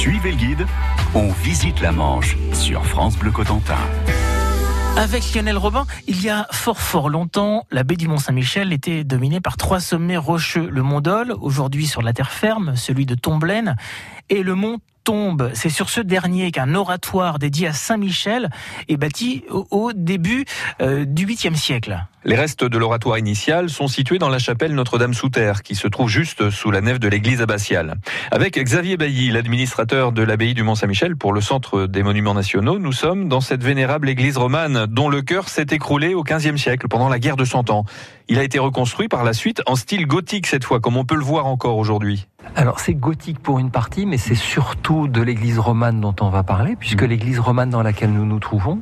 Suivez le guide, on visite la Manche sur France Bleu Cotentin. Avec Lionel Robin, il y a fort fort longtemps, la baie du Mont-Saint-Michel était dominée par trois sommets rocheux. Le Mont Dol, aujourd'hui sur la terre ferme, celui de Tomblaine, et le Mont C'est sur ce dernier qu'un oratoire dédié à Saint-Michel est bâti au, début euh, du 8e siècle. Les restes de l'oratoire initial sont situés dans la chapelle Notre-Dame-sous-Terre, qui se trouve juste sous la nef de l'église abbatiale. Avec Xavier Bailly, l'administrateur de l'abbaye du Mont-Saint-Michel pour le Centre des Monuments Nationaux, nous sommes dans cette vénérable église romane dont le cœur s'est écroulé au XVe siècle pendant la guerre de Cent Ans. Il a été reconstruit par la suite en style gothique cette fois, comme on peut le voir encore aujourd'hui. Alors c'est gothique pour une partie, mais c'est surtout de l'église romane dont on va parler, puisque mm. l'église romane dans laquelle nous nous trouvons,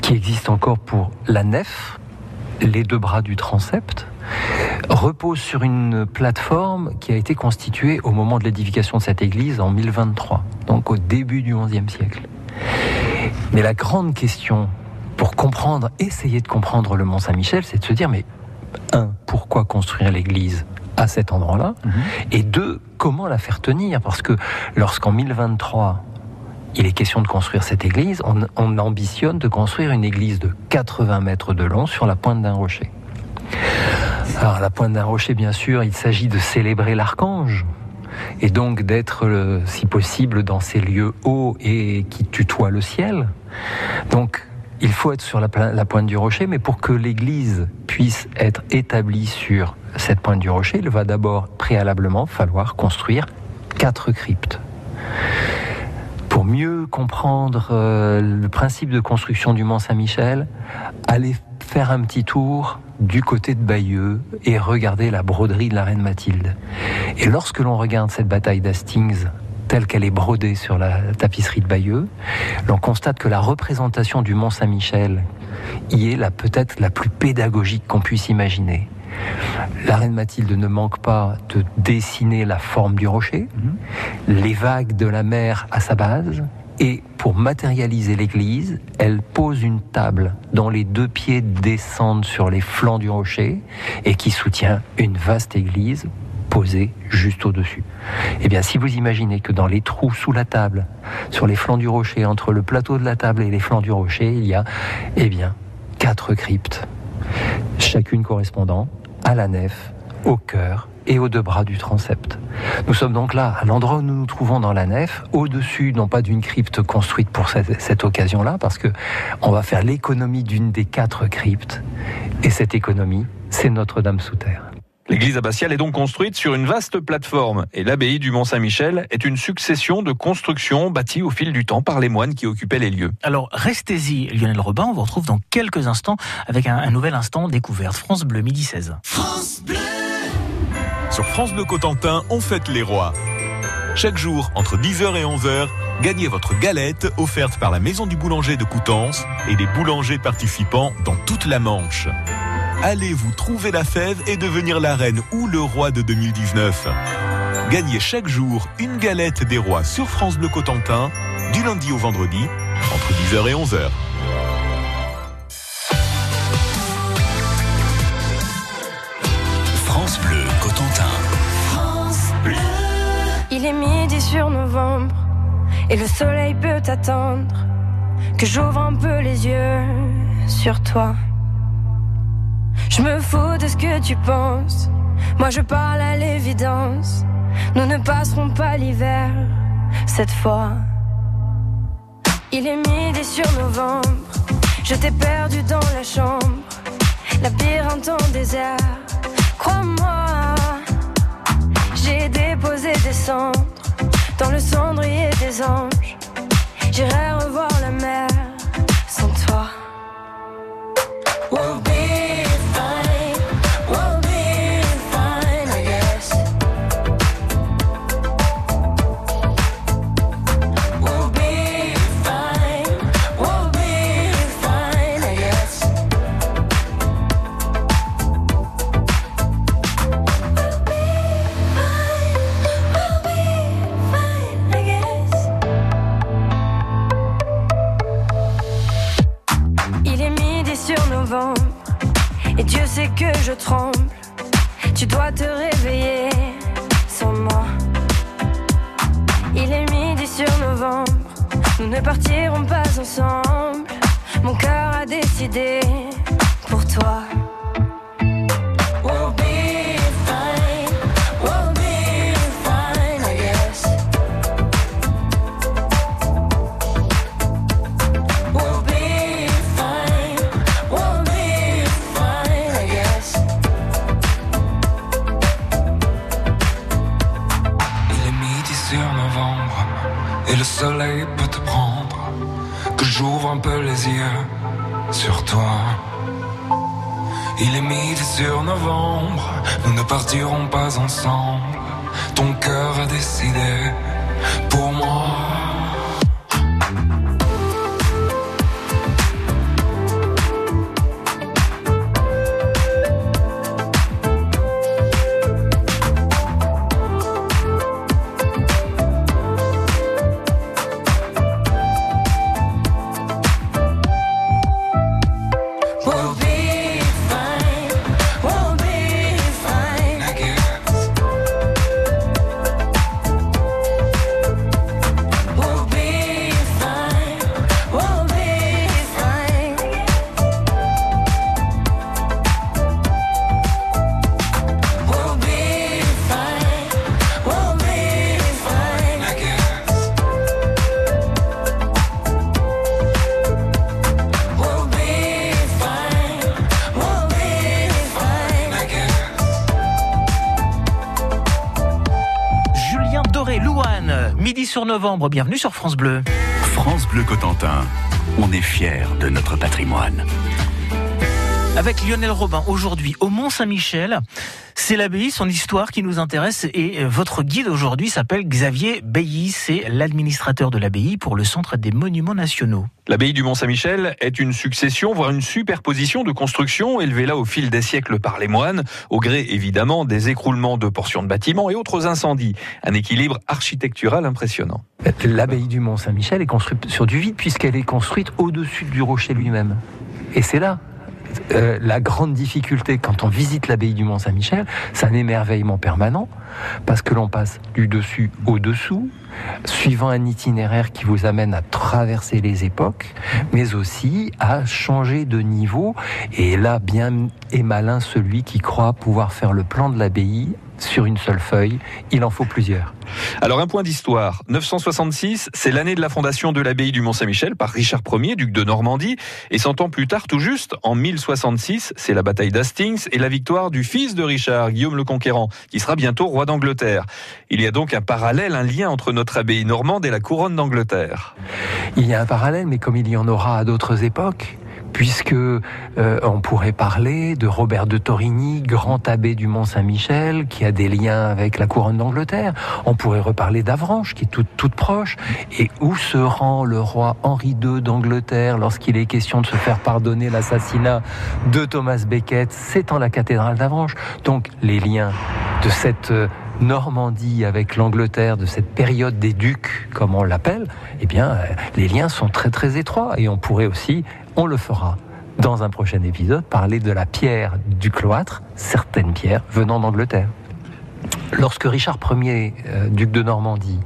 qui existe encore pour la nef, les deux bras du transept, repose sur une plateforme qui a été constituée au moment de l'édification de cette église en 1023, donc au début du XIe siècle. Mais la grande question pour comprendre, essayer de comprendre le Mont Saint-Michel, c'est de se dire, mais un, pourquoi construire l'église à cet endroit-là mhm. Et deux, comment la faire tenir? Parce que lorsqu'en 1023, il est question de construire cette église, on, ambitionne de construire une église de 80 mètres de long sur la pointe d'un rocher. Alors, la pointe d'un rocher, bien sûr, il s'agit de célébrer l'archange, et donc d'être, si possible, dans ces lieux hauts et qui tutoient le ciel. Donc, il faut être sur la, pointe du rocher, mais pour que l'église puisse être établie sur cette pointe du rocher, il va d'abord préalablement falloir construire quatre cryptes pour mieux comprendre euh, le principe de construction du Mont Saint-Michel, allez faire un petit tour du côté de Bayeux et regarder la broderie de la reine Mathilde. Et lorsque l'on regarde cette bataille d'Hastings telle qu'elle est brodée sur la tapisserie de Bayeux, l'on constate que la représentation du Mont Saint-Michel y est la peut-être la plus pédagogique qu'on puisse imaginer. La reine Mathilde ne manque pas de dessiner la forme du rocher, mhm. les vagues de la mer à sa base, et pour matérialiser l'église, elle pose une table dont les deux pieds descendent sur les flancs du rocher et qui soutient une vaste église posée juste au-dessus. Eh bien, si vous imaginez que dans les trous sous la table, sur les flancs du rocher, entre le plateau de la table et les flancs du rocher, il y a, eh bien, quatre cryptes, chacune correspondant à la nef, au cœur et aux deux bras du transept. Nous sommes donc là, à l'endroit où nous nous trouvons dans la nef, au-dessus, non pas d'une crypte construite pour cette, occasion-là, parce que on va faire l'économie d'une des quatre cryptes, et cette économie, c'est Notre-Dame sous terre. L'église abbatiale est donc construite sur une vaste plateforme et l'abbaye du Mont-Saint-Michel est une succession de constructions bâties au fil du temps par les moines qui occupaient les lieux. Alors restez-y Lionel Robin, on vous retrouve dans quelques instants avec un, nouvel instant découverte. France Bleu, midi 16. France Bleu Sur France Bleu Cotentin, on fête les rois. Chaque jour, entre 10h et 11h, gagnez votre galette offerte par la Maison du Boulanger de Coutances et des boulangers participants dans toute la Manche allez vous trouver la fève et devenir la reine ou le roi de 2019. Gagnez chaque jour une galette des rois sur France Bleu Cotentin, du lundi au vendredi, entre 10h et 11h. France Bleu Cotentin. France Bleu. Il est midi sur novembre et le soleil peut attendre que j'ouvre un peu les yeux sur toi. Je me fous de ce que tu penses. Moi je parle à l'évidence. Nous ne passerons pas l'hiver cette fois. Il est midi sur novembre. Je t'ai perdu dans la chambre. Labyrinthe en désert. Crois-moi, j'ai déposé des cendres dans le cendrier des anges. J'irai revoir ne partirons pas ensemble. Mon cœur a décidé pour toi. Les yeux sur toi. Il est midi sur novembre, nous ne partirons pas ensemble. Ton cœur a décidé pour moi. Sur novembre, bienvenue sur France Bleu. France Bleu Cotentin, on est fiers de notre patrimoine. Avec Lionel Robin, aujourd'hui au Mont-Saint-Michel, c'est l'abbaye, son histoire qui nous intéresse et euh, votre guide aujourd'hui s'appelle Xavier Bailly, c'est l'administrateur de l'abbaye pour le Centre des Monuments Nationaux. L'abbaye du Mont-Saint-Michel est une succession, voire une superposition de constructions élevées là au fil des siècles par les moines, au gré évidemment des écroulements de portions de bâtiments et autres incendies. Un équilibre architectural impressionnant. L'abbaye du Mont-Saint-Michel est construite sur du vide puisqu'elle est construite au-dessus du rocher lui-même. Et c'est là euh, la grande difficulté quand on visite l'abbaye du Mont-Saint-Michel, c'est un émerveillement permanent parce que l'on passe du dessus au dessous, suivant un itinéraire qui vous amène à traverser les époques, mais aussi à changer de niveau. Et là, bien est malin celui qui croit pouvoir faire le plan de l'abbaye sur une seule feuille. Il en faut plusieurs. Alors un point d'histoire. 966, c'est l'année de la fondation de l'abbaye du Mont-Saint-Michel par Richard Ier, duc de Normandie. Et 100 ans plus tard, tout juste, en 1066, c'est la bataille d'Hastings et la victoire du fils de Richard, Guillaume le Conquérant, qui sera bientôt roi d'Angleterre. Il y a donc un parallèle, un lien entre notre abbaye normande et la couronne d'Angleterre. Il y a un parallèle, mais comme il y en aura à d'autres époques, puisque euh, on pourrait parler de Robert de Torigny, grand abbé du Mont Saint-Michel, qui a des liens avec la couronne d'Angleterre. On pourrait reparler d'Avranches, qui est toute, toute proche. Et où se rend le roi Henri II d'Angleterre lorsqu'il est question de se faire pardonner l'assassinat de Thomas Becket? C'est en la cathédrale d'Avranches. Donc les liens de cette euh, Normandie avec l'Angleterre de cette période des ducs, comme on l'appelle, eh bien, euh, les liens sont très très étroits. Et on pourrait aussi, on le fera dans un prochain épisode, parler de la pierre du cloître, certaines pierres venant d'Angleterre. Lorsque Richard Ier, euh, duc de Normandie,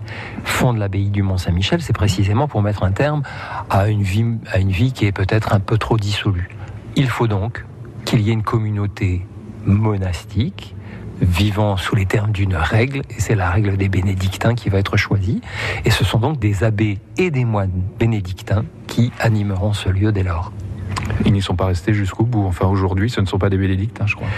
fonde l'abbaye du Mont-Saint-Michel, c'est précisément pour mettre un terme à une vie, à une vie qui est peut-être un peu trop dissolue. Il faut donc qu'il y ait une communauté monastique vivant sous les termes d'une règle, et c'est la règle des bénédictins qui va être choisie. Et ce sont donc des abbés et des moines bénédictins qui animeront ce lieu dès lors. Ils n'y sont pas restés jusqu'au bout. Enfin, aujourd'hui, ce ne sont pas des bénédictins, je crois.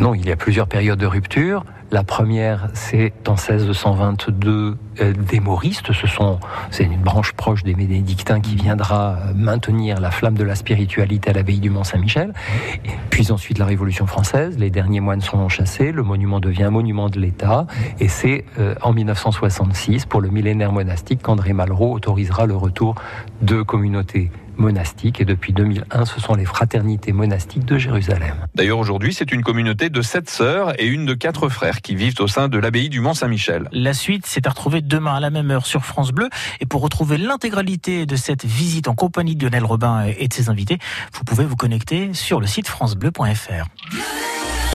Non, il y a plusieurs périodes de rupture. La première, c'est en 1622 euh, des Mauristes. Ce sont, c'est une branche proche des bénédictins qui viendra euh, maintenir la flamme de la spiritualité à l'abbaye du Mont-Saint-Michel. Et Puis ensuite la Révolution française. Les derniers moines sont chassés. Le monument devient monument de l'État. Et c'est euh, en 1966, pour le millénaire monastique, qu'André Malraux autorisera le retour de communautés monastiques. Et depuis 2001, ce sont les fraternités monastiques de Jérusalem. D'ailleurs, aujourd'hui, c'est une communauté de sept sœurs et une de quatre frères qui vivent au sein de l'abbaye du Mont-Saint-Michel. La suite, c'est à retrouver demain à la même heure sur France Bleu. Et pour retrouver l'intégralité de cette visite en compagnie de Lionel Robin et de ses invités, vous pouvez vous connecter sur le site francebleu.fr.